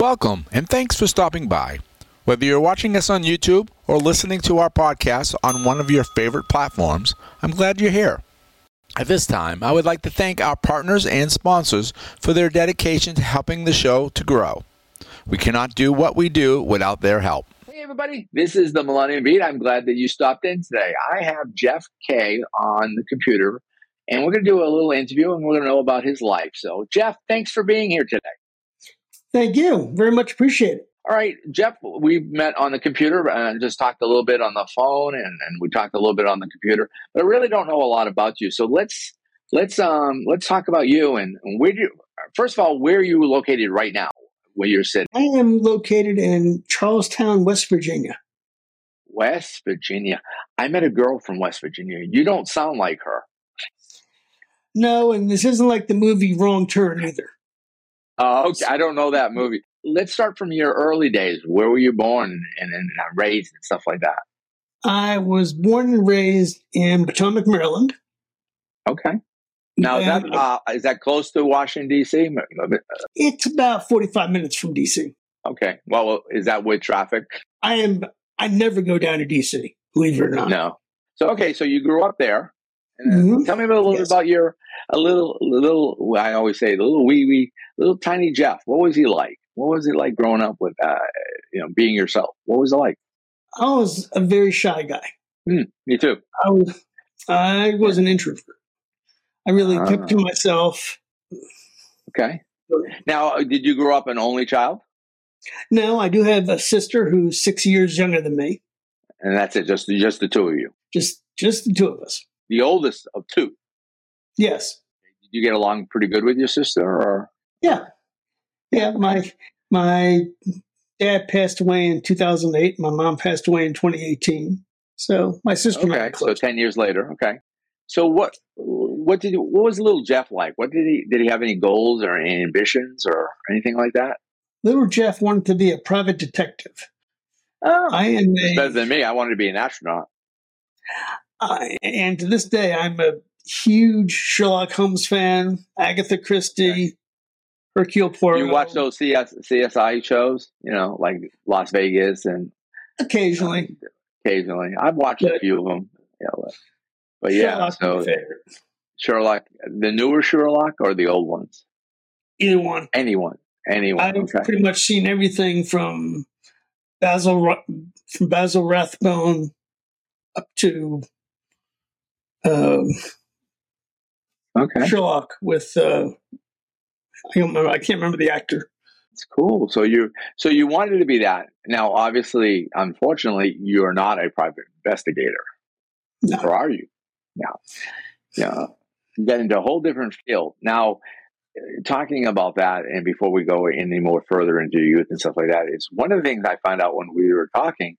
Welcome, and thanks for stopping by. Whether you're watching us on YouTube or listening to our podcast on one of your favorite platforms, I'm glad you're here. At this time, I would like to thank our partners and sponsors for their dedication to helping the show to grow. We cannot do what we do without their help. Hey, everybody. This is the Millennium Beat. I'm glad that you stopped in today. I have Jeff Kay on the computer, and we're going to do a little interview and we're going to know about his life. So, Jeff, thanks for being here today. Thank you. Very much appreciate it. All right, Jeff, we met on the computer and just talked a little bit on the phone and, and we talked a little bit on the computer, but I really don't know a lot about you. So let's let's um let's talk about you and where do you first of all, where are you located right now? Where you're sitting? I am located in Charles Town, West Virginia. West Virginia. I met a girl from West Virginia. You don't sound like her. No, and this isn't like the movie Wrong Turn either. Oh, okay. I don't know that movie. Let's start from your early days. Where were you born and, and raised and stuff like that? I was born and raised in Potomac, Maryland. Okay. Now, is that, uh, is that close to Washington, D.C.? It's about 45 minutes from D.C. Okay. Well, is that with traffic? I am. I never go down to D.C., believe it or not. No. So, okay. So you grew up there. Mm-hmm. Tell me a little yes. bit about your, a little, little, I always say, the little wee wee, little tiny Jeff. What was he like? What was it like growing up with, uh, you know, being yourself? What was it like? I was a very shy guy. Mm, me too. I was, I was an introvert. I really uh, kept to ah. myself. Okay. Now, uh, did you grow up an only child? No, I do have a sister who's six years younger than me. And that's it, just just the two of you. Just just the two of us. The oldest of two. Yes. Did you get along pretty good with your sister, or? Yeah, yeah. My my dad passed away in 2008. My mom passed away in 2018. So my sister. Okay, so ten years later. Okay. So what what did what was little Jeff like? What did he did he have any goals or any ambitions or anything like that? Little Jeff wanted to be a private detective. Oh, I am a, better than me. I wanted to be an astronaut. I, and to this day, I'm a huge Sherlock Holmes fan. Agatha Christie, okay. Hercule Poirot. You watch those CS, CSI shows, you know, like Las Vegas and occasionally. Um, occasionally, I've watched but, a few of them. Yeah, but, but yeah, so Sherlock, the newer Sherlock or the old ones? Either one. Anyone. Anyone. I've okay. pretty much seen everything from Basil from Basil Rathbone up to um, okay Sherlock with uh, I don't remember. I can't remember the actor. It's cool. So you so you wanted to be that. Now, obviously, unfortunately, you are not a private investigator. No. Or are you? No. Yeah. You get into a whole different field. Now, talking about that, and before we go any more further into youth and stuff like that, is one of the things I found out when we were talking.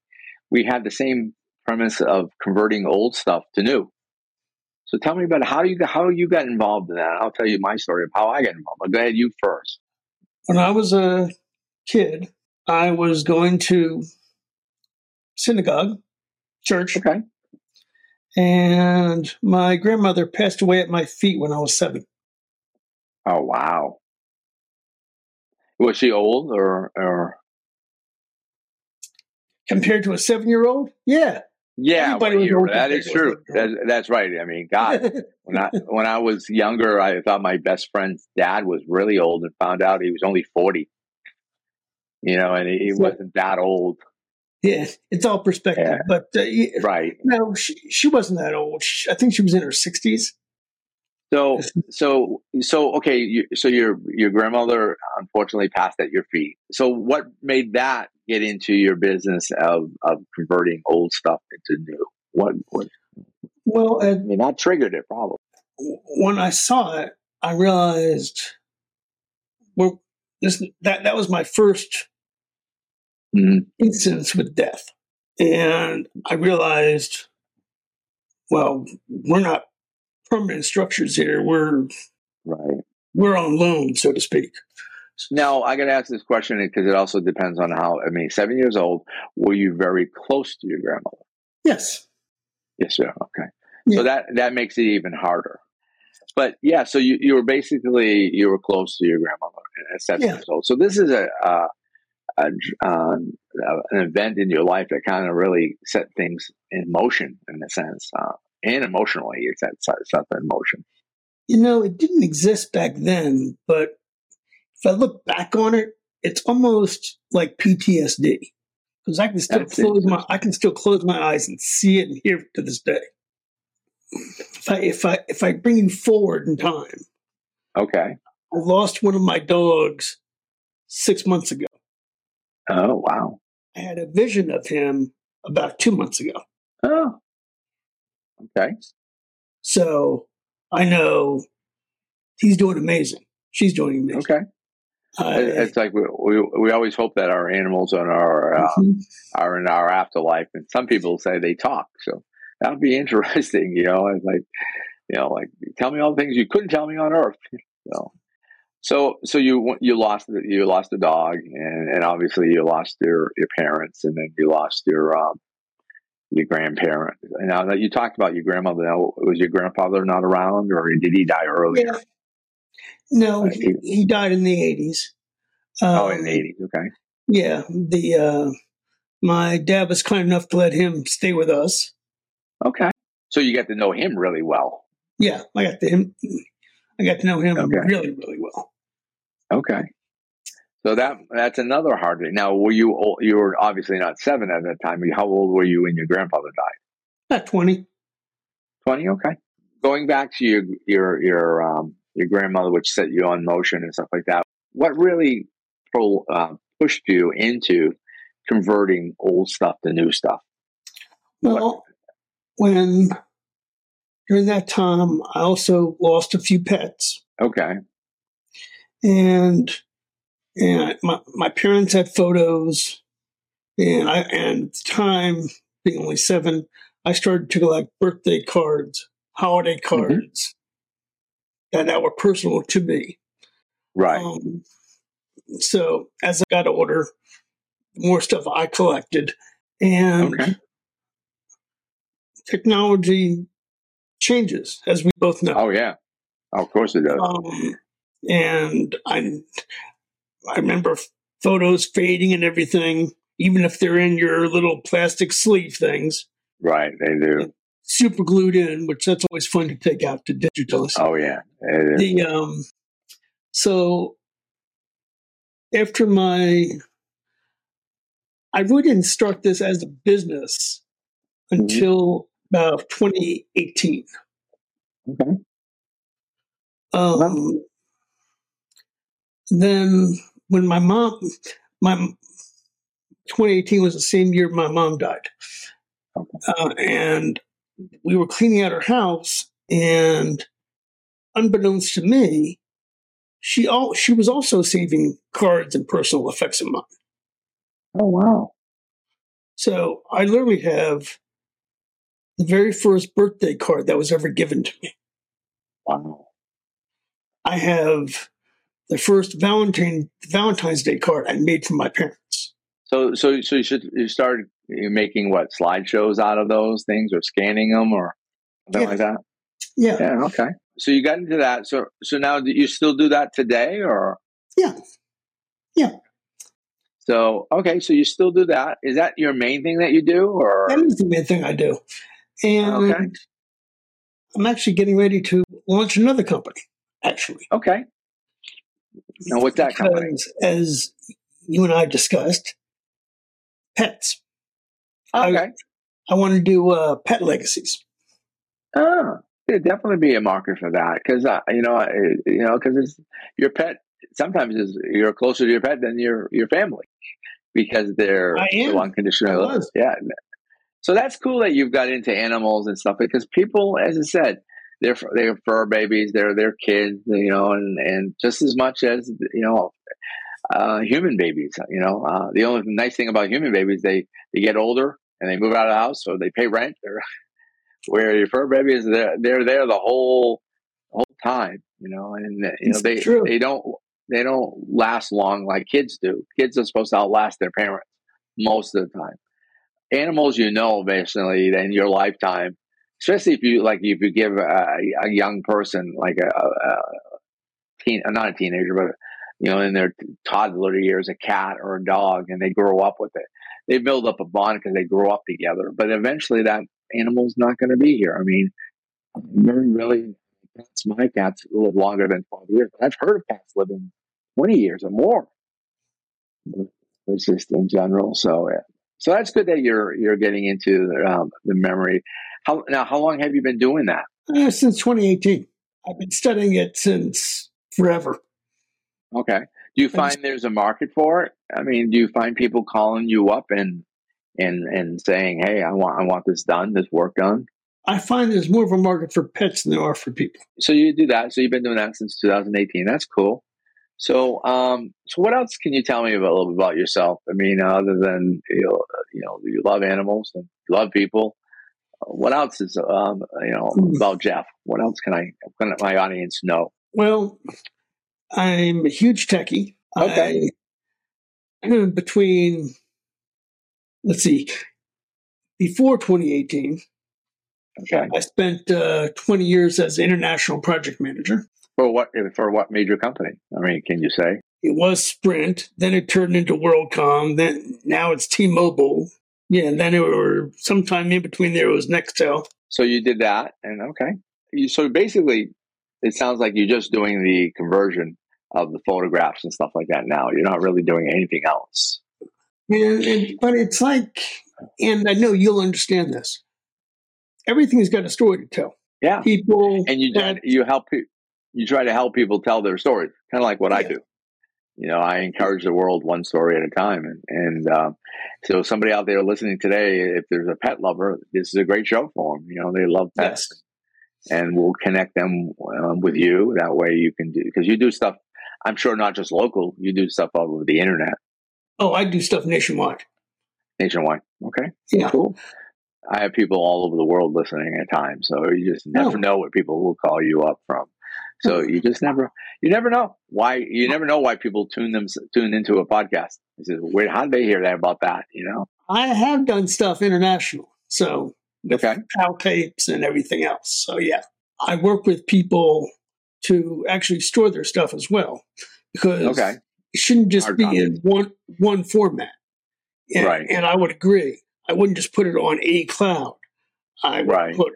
We had the same premise of converting old stuff to new. So tell me about how you how you got involved in that. I'll tell you my story of how I got involved. But go ahead, you first. When I was a kid, I was going to synagogue, church. Okay. And my grandmother passed away at my feet when I was seven. Oh wow. Was she old or or compared to a seven year old? Yeah. Yeah, that is true. That, that's right. I mean, God, when I when I was younger, I thought my best friend's dad was really old, and found out he was only forty. You know, and he, he wasn't that old. Yeah, it's all perspective, yeah. but uh, right. No, she she wasn't that old. She, I think she was in her sixties. So, so, so, okay. You, so your your grandmother unfortunately passed at your feet. So, what made that get into your business of of converting old stuff into new? What? what well, I mean, that triggered it probably. When I saw it, I realized, well, this that that was my 1st mm-hmm. instance with death, and I realized, well, we're not permanent structures here. We're right. We're on loan, so to speak. Now I got to ask this question because it also depends on how. I mean, seven years old. Were you very close to your grandmother? Yes. Yes, sir. Okay. Yeah. So that that makes it even harder. But yeah, so you, you were basically you were close to your grandmother at seven yeah. years old. So this is a uh, a, um, an event in your life that kind of really set things in motion in a sense, uh, and emotionally, it set something in motion. You know, it didn't exist back then, but if I look back on it, it's almost like PTSD because I can still That's close my I can still close my eyes and see it and hear it to this day. If I if I if I bring you forward in time, okay, I lost one of my dogs six months ago. Oh wow! I had a vision of him about two months ago. Oh, okay. So I know he's doing amazing. She's doing amazing. Okay. Uh, it's like we, we, we always hope that our animals and our uh, mm-hmm. are in our afterlife, and some people say they talk. So that would be interesting. You know, it's like you know, like tell me all the things you couldn't tell me on Earth. So, so so you you lost you lost a dog, and, and obviously you lost your your parents, and then you lost your um, your grandparent. Now that you talked about your grandmother, now was your grandfather not around, or did he die earlier? Yeah. No, he, he, died in the eighties. Um, oh, in the um, eighties. Okay. Yeah, the uh, my dad was kind enough to let him stay with us. Okay, so you got to know him really well. Yeah, I got to him. I got to know him okay. really, really well. Okay. So that that's another hard thing. Now, were you you were obviously not seven at that time. How old were you when your grandfather died? About twenty. Twenty. Okay. Going back to your your your um, your grandmother, which set you on motion and stuff like that. What really pro, uh, pushed you into converting old stuff to new stuff? Well, what? when during that time, I also lost a few pets. Okay. And and my, my parents had photos and I and at the time being only seven, I started to collect birthday cards, holiday mm-hmm. cards, that, that were personal to me. Right. Um, so as I got older, more stuff I collected, and okay. technology changes, as we both know. Oh yeah, of course it does. Um, and I, I remember photos fading and everything, even if they're in your little plastic sleeve things. Right, they do super glued in, which that's always fun to take out to digital. Oh yeah. The um, so after my, I really didn't start this as a business mm-hmm. until about 2018. Okay. Um, then when my mom, my 2018 was the same year my mom died. Uh, and we were cleaning out her house, and unbeknownst to me, she all she was also saving cards and personal effects of mine. Oh wow! So I literally have the very first birthday card that was ever given to me. Wow! I have the first Valentine Valentine's Day card I made for my parents. So, so, so you should you started making what slideshows out of those things or scanning them or something yeah. like that. Yeah. Yeah. Okay. So you got into that. So so now do you still do that today or? Yeah. Yeah. So okay, so you still do that. Is that your main thing that you do, or that is the main thing I do? And okay. I'm actually getting ready to launch another company. Actually, okay. Now, what's that because, company? As you and I discussed, pets. Okay. I, I want to do uh, pet legacies. Oh, there'd definitely be a market for that because uh, you know, you know, because your pet. Sometimes is you're closer to your pet than your your family because they're so unconditional. Yeah. So that's cool that you've got into animals and stuff because people, as I said, they're they're fur babies, they're their kids, you know, and and just as much as you know, uh, human babies. You know, uh, the only nice thing about human babies they they get older and they move out of the house or they pay rent. Or where your fur babies they're they're there the whole whole time. You know, and you know they true. they don't they don't last long like kids do. Kids are supposed to outlast their parents most of the time. Animals, you know, basically in your lifetime, especially if you like if you give a, a young person like a, a teen, not a teenager, but you know, in their toddler years, a cat or a dog, and they grow up with it. They build up a bond because they grow up together. But eventually, that animal's not going to be here. I mean, very really, cats, my cats live longer than 12 years. I've heard of cats living 20 years or more. It's just in general. So. So that's good that you're you're getting into um, the memory. How now? How long have you been doing that? Uh, since 2018. I've been studying it since forever. Okay. Do you find there's a market for it? I mean, do you find people calling you up and and and saying, "Hey, I want I want this done, this work done"? I find there's more of a market for pets than there are for people. So you do that. So you've been doing that since 2018. That's cool. So, um, so what else can you tell me about, a little bit about yourself? I mean, other than you know, you know, you love animals and you love people. What else is um, you know hmm. about Jeff? What else can I can my audience know? Well, I'm a huge techie. Okay. I, between let's see, before 2018, okay, I spent uh, 20 years as international project manager. For what? For what major company? I mean, can you say? It was Sprint. Then it turned into WorldCom. Then now it's T-Mobile. Yeah, and then it were sometime in between there it was Nextel. So you did that, and okay. You, so basically, it sounds like you're just doing the conversion of the photographs and stuff like that now. You're not really doing anything else. And, and, but it's like, and I know you'll understand this. Everything's got a story to tell. Yeah, people, and you that, you help you try to help people tell their stories, kind of like what yeah. I do. You know, I encourage the world one story at a time, and and uh, so somebody out there listening today, if there's a pet lover, this is a great show for them. You know, they love pets, yes. and we'll connect them um, with you. That way, you can do because you do stuff. I'm sure not just local. You do stuff all over the internet. Oh, I do stuff nationwide. Nationwide. Okay. Yeah. Cool. I have people all over the world listening at times, so you just never oh. know what people will call you up from. So you just never, you never know why. You never know why people tune them tune into a podcast. He says, "Wait, how did they hear that about that?" You know. I have done stuff international, so okay, PAL tapes and everything else. So yeah, I work with people to actually store their stuff as well because okay. it shouldn't just Hard be in one one format. And, right. And I would agree. I wouldn't just put it on a cloud. I would right. put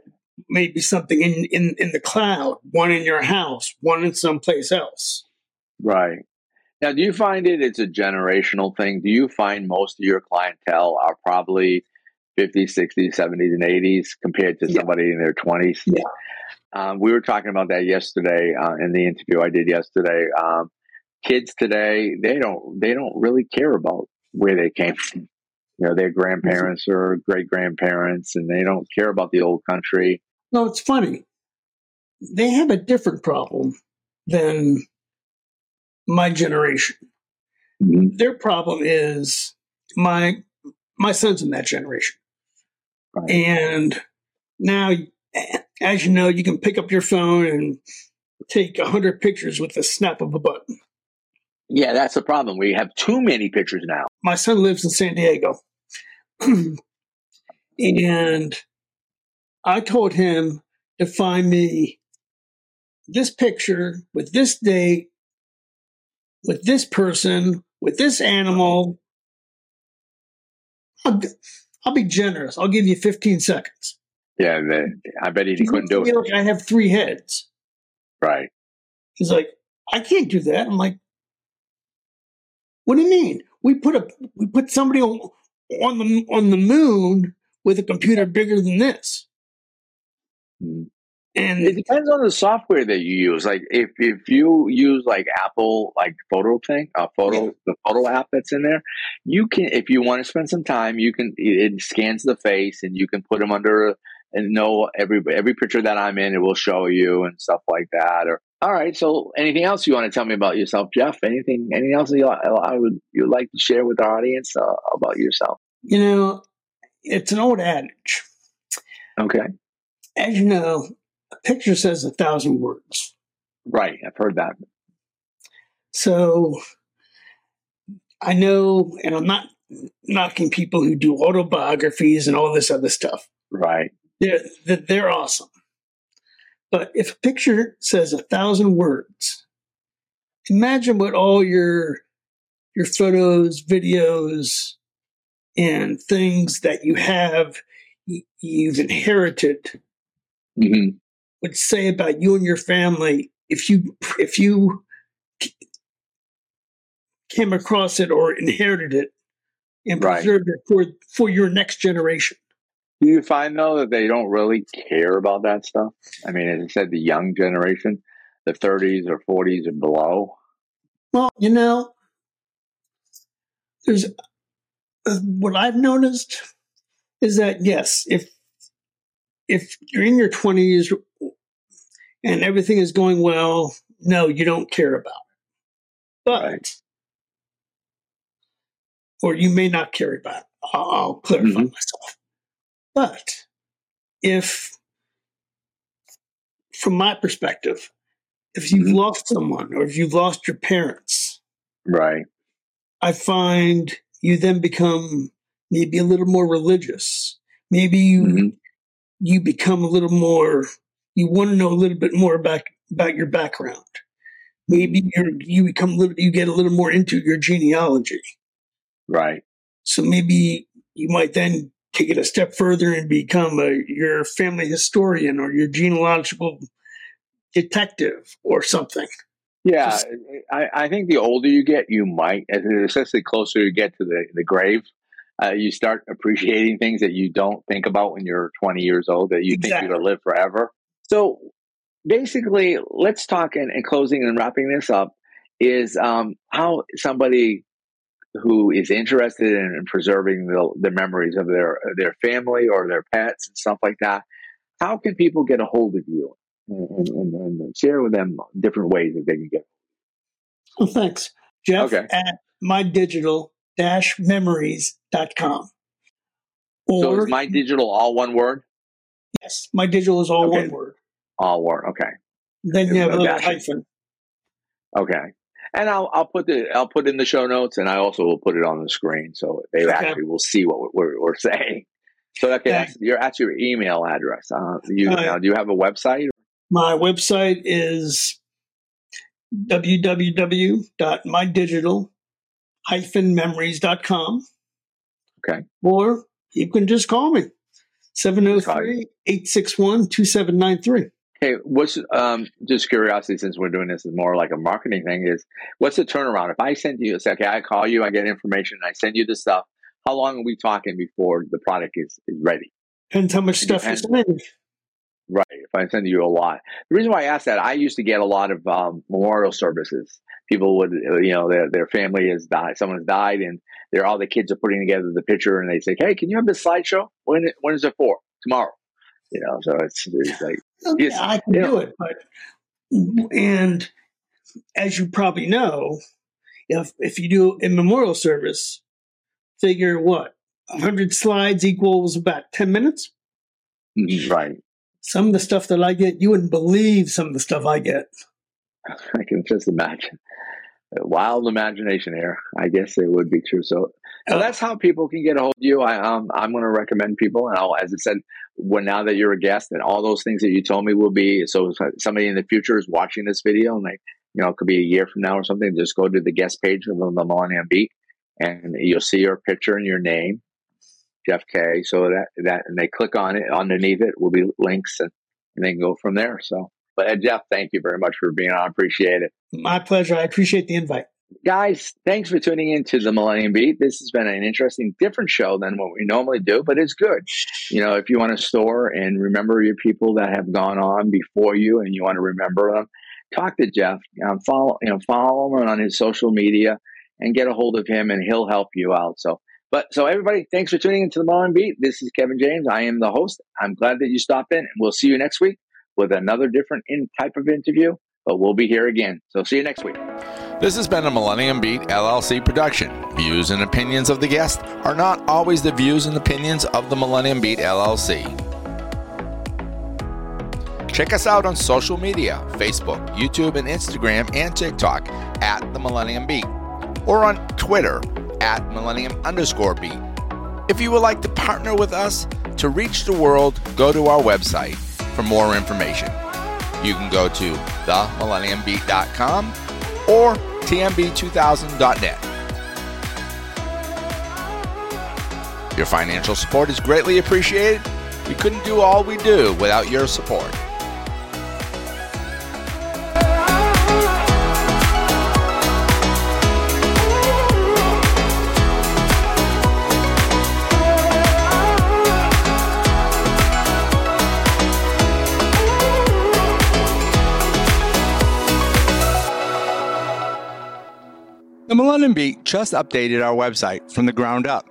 maybe something in, in, in the cloud, one in your house, one in someplace else. Right. Now, do you find it it's a generational thing? Do you find most of your clientele are probably 50s, 60s, 70s, and 80s compared to yeah. somebody in their 20s? Yeah. Um, we were talking about that yesterday uh, in the interview I did yesterday. Um, kids today, they don't they don't really care about where they came from you know, their grandparents or great grandparents, and they don't care about the old country. No, it's funny. They have a different problem than my generation. Mm-hmm. Their problem is my my son's in that generation, right. and now, as you know, you can pick up your phone and take a hundred pictures with the snap of a button. Yeah, that's the problem. We have too many pictures now. My son lives in San Diego. and I told him to find me this picture with this date, with this person, with this animal. I'll, I'll be generous. I'll give you 15 seconds. Yeah, I bet he couldn't do it. Like I have three heads. Right. He's like, I can't do that. I'm like, what do you mean? We put a we put somebody on on the on the moon with a computer bigger than this. And it depends on the software that you use. Like if, if you use like Apple like photo thing, uh, photo yeah. the photo app that's in there, you can if you want to spend some time, you can it scans the face and you can put them under and know every every picture that I'm in, it will show you and stuff like that. Or all right. So, anything else you want to tell me about yourself, Jeff? Anything, anything else you, I would you'd like to share with our audience uh, about yourself? You know, it's an old adage. Okay. As you know, a picture says a thousand words. Right. I've heard that. So, I know, and I'm not knocking people who do autobiographies and all this other stuff. Right. They're they're awesome. But if a picture says a thousand words, imagine what all your your photos, videos, and things that you have you've inherited mm-hmm. would say about you and your family if you if you came across it or inherited it and right. preserved it for for your next generation. Do you find though that they don't really care about that stuff? I mean, as I said, the young generation, the 30s or 40s or below. Well, you know, there's uh, what I've noticed is that yes, if if you're in your 20s and everything is going well, no, you don't care about it. But right. or you may not care about it. I'll, I'll clarify mm-hmm. myself. But if from my perspective, if you've mm-hmm. lost someone or if you've lost your parents, right, I find you then become maybe a little more religious. Maybe you mm-hmm. you become a little more. You want to know a little bit more about about your background. Maybe you you become a little. You get a little more into your genealogy. Right. So maybe you might then take it a step further and become a your family historian or your genealogical detective or something. Yeah, I, I, think the older you get, you might, especially closer you get to the, the grave, uh, you start appreciating things that you don't think about when you're 20 years old that you exactly. think you're going to live forever. So basically, let's talk in, in closing and wrapping this up is um, how somebody who is interested in, in preserving the, the memories of their their family or their pets and stuff like that, how can people get a hold of you? and, and, and share with them different ways that they can get. Well, thanks, Jeff. Okay. At mydigital-memories.com. Or, so is my digital all one word? Yes, my digital is all okay. one word. All word. Okay. Then you have a hyphen. Okay. And I'll I'll put the I'll put in the show notes, and I also will put it on the screen so they okay. actually will see what we're, we're saying. So okay, that's your that's your email address. Uh, you uh, now, do you have a website? My website is www.mydigital-memories.com. Okay. Or you can just call me 703-861-2793. Hey, what's um, just curiosity since we're doing this is more like a marketing thing is what's the turnaround? If I send you, say, okay, I call you, I get information, I send you the stuff. How long are we talking before the product is, is ready? Depends how much stuff you send. Right. If I send you a lot, the reason why I asked that, I used to get a lot of um, memorial services. People would, uh, you know, their their family has died, someone has died, and they're all the kids are putting together the picture, and they say, "Hey, can you have this slideshow? When when is it for? Tomorrow." You know, so it's, it's like, okay, I can do know. it, but and as you probably know, if if you do a memorial service, figure what hundred slides equals about ten minutes. Mm-hmm. Right some of the stuff that I get, you wouldn't believe some of the stuff I get. I can just imagine. A wild imagination here. I guess it would be true. So, so that's how people can get a hold of you. I, um, I'm going to recommend people, and I'll, as I said, when now that you're a guest, and all those things that you told me will be. So, somebody in the future is watching this video, and they, you know, it could be a year from now or something. Just go to the guest page of the Millennium Beat, and you'll see your picture and your name, Jeff Kay. So that that and they click on it underneath it will be links and, and they can go from there. So, but uh, Jeff, thank you very much for being on. I appreciate it. My pleasure. I appreciate the invite. Guys, thanks for tuning in to the Millennium Beat. This has been an interesting, different show than what we normally do, but it's good. You know, if you want to store and remember your people that have gone on before you and you want to remember them, talk to Jeff. Um, follow, you know, follow him on his social media and get a hold of him, and he'll help you out. So but so everybody, thanks for tuning into the Millennium Beat. This is Kevin James. I am the host. I'm glad that you stopped in, and we'll see you next week with another different in type of interview. But we'll be here again. So see you next week. This has been a Millennium Beat LLC production. Views and opinions of the guest are not always the views and opinions of the Millennium Beat LLC. Check us out on social media Facebook, YouTube, and Instagram, and TikTok at the Millennium Beat, or on Twitter at millennium underscore beat. If you would like to partner with us to reach the world, go to our website for more information. You can go to themillenniumbeat.com or tmb2000.net. Your financial support is greatly appreciated. We couldn't do all we do without your support. The Millennium Beat just updated our website from the ground up.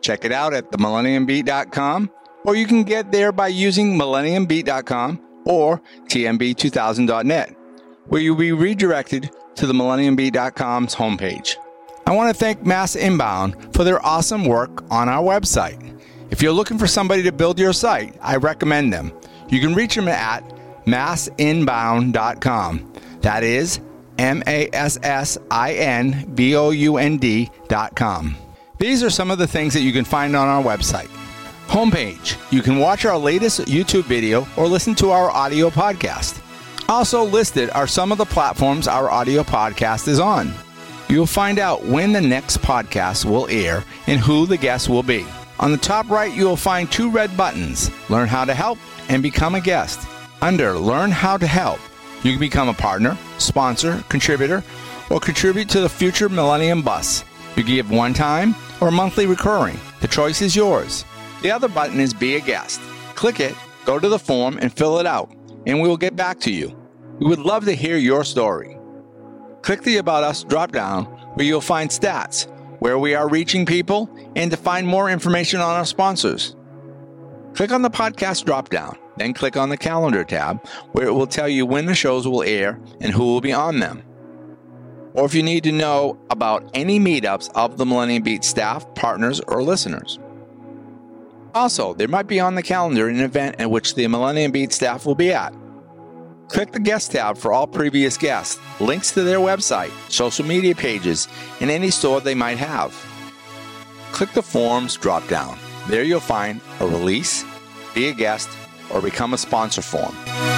Check it out at themillenniumbeat.com, or you can get there by using millenniumbeat.com or tmb2000.net, where you'll be redirected to the millenniumbeat.com's homepage. I want to thank Mass Inbound for their awesome work on our website. If you're looking for somebody to build your site, I recommend them. You can reach them at massinbound.com. That is M A S S I N B O U N D dot com. These are some of the things that you can find on our website. Homepage, you can watch our latest YouTube video or listen to our audio podcast. Also listed are some of the platforms our audio podcast is on. You'll find out when the next podcast will air and who the guest will be. On the top right, you will find two red buttons Learn How to Help and Become a Guest. Under Learn How to Help, you can become a partner, sponsor, contributor, or contribute to the future Millennium Bus. You can give one time or monthly recurring. The choice is yours. The other button is Be a Guest. Click it, go to the form, and fill it out, and we will get back to you. We would love to hear your story. Click the About Us drop down where you'll find stats, where we are reaching people, and to find more information on our sponsors. Click on the podcast drop down, then click on the calendar tab where it will tell you when the shows will air and who will be on them. Or if you need to know about any meetups of the Millennium Beat staff, partners, or listeners. Also, there might be on the calendar an event at which the Millennium Beat staff will be at. Click the guest tab for all previous guests, links to their website, social media pages, and any store they might have. Click the forms drop down. There you'll find a release, be a guest, or become a sponsor for form.